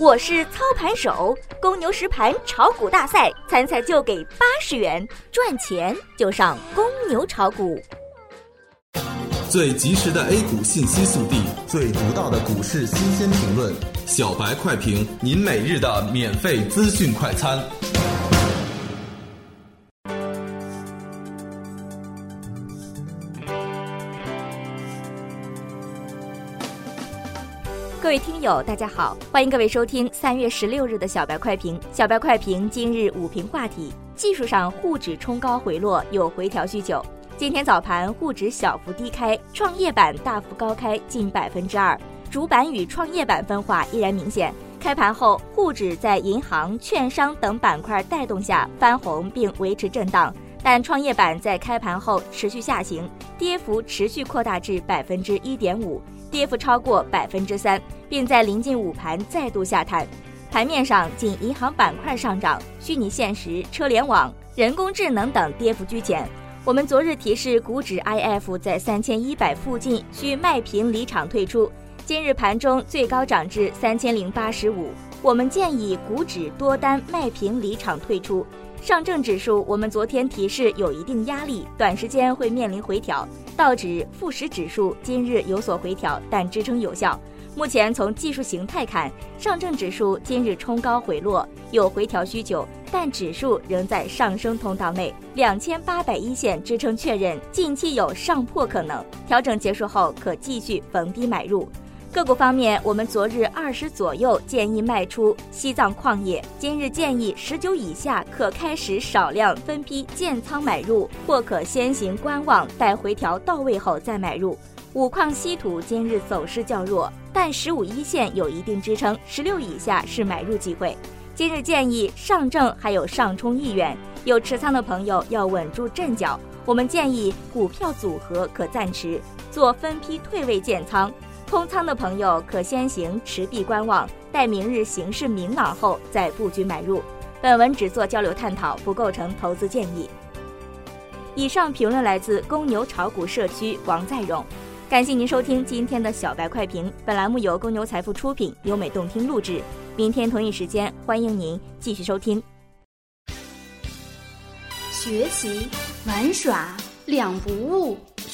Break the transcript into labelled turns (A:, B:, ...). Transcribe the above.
A: 我是操盘手，公牛实盘炒股大赛参赛就给八十元，赚钱就上公牛炒股。
B: 最及时的 A 股信息速递，
C: 最独到的股市新鲜评论，
B: 小白快评，您每日的免费资讯快餐。
A: 各位听友，大家好，欢迎各位收听三月十六日的小白快评。小白快评今日午评话题：技术上沪指冲高回落，有回调需求。今天早盘沪指小幅低开，创业板大幅高开近百分之二，主板与创业板分化依然明显。开盘后，沪指在银行、券商等板块带动下翻红并维持震荡，但创业板在开盘后持续下行，跌幅持续扩大至百分之一点五。跌幅超过百分之三，并在临近午盘再度下探。盘面上，仅银行板块上涨，虚拟现实、车联网、人工智能等跌幅居前。我们昨日提示股指 IF 在三千一百附近需卖平离场退出，今日盘中最高涨至三千零八十五，我们建议股指多单卖平离场退出。上证指数，我们昨天提示有一定压力，短时间会面临回调。道指、富时指数今日有所回调，但支撑有效。目前从技术形态看，上证指数今日冲高回落，有回调需求，但指数仍在上升通道内，两千八百一线支撑确认，近期有上破可能。调整结束后，可继续逢低买入。个股方面，我们昨日二十左右建议卖出西藏矿业，今日建议十九以下可开始少量分批建仓买入，或可先行观望，待回调到位后再买入。五矿稀土今日走势较弱，但十五一线有一定支撑，十六以下是买入机会。今日建议上证还有上冲意愿，有持仓的朋友要稳住阵脚。我们建议股票组合可暂持，做分批退位建仓。空仓的朋友可先行持币观望，待明日形势明朗后再布局买入。本文只做交流探讨，不构成投资建议。以上评论来自公牛炒股社区王在荣，感谢您收听今天的小白快评。本栏目由公牛财富出品，优美动听录制。明天同一时间，欢迎您继续收听。
D: 学习玩耍两不误。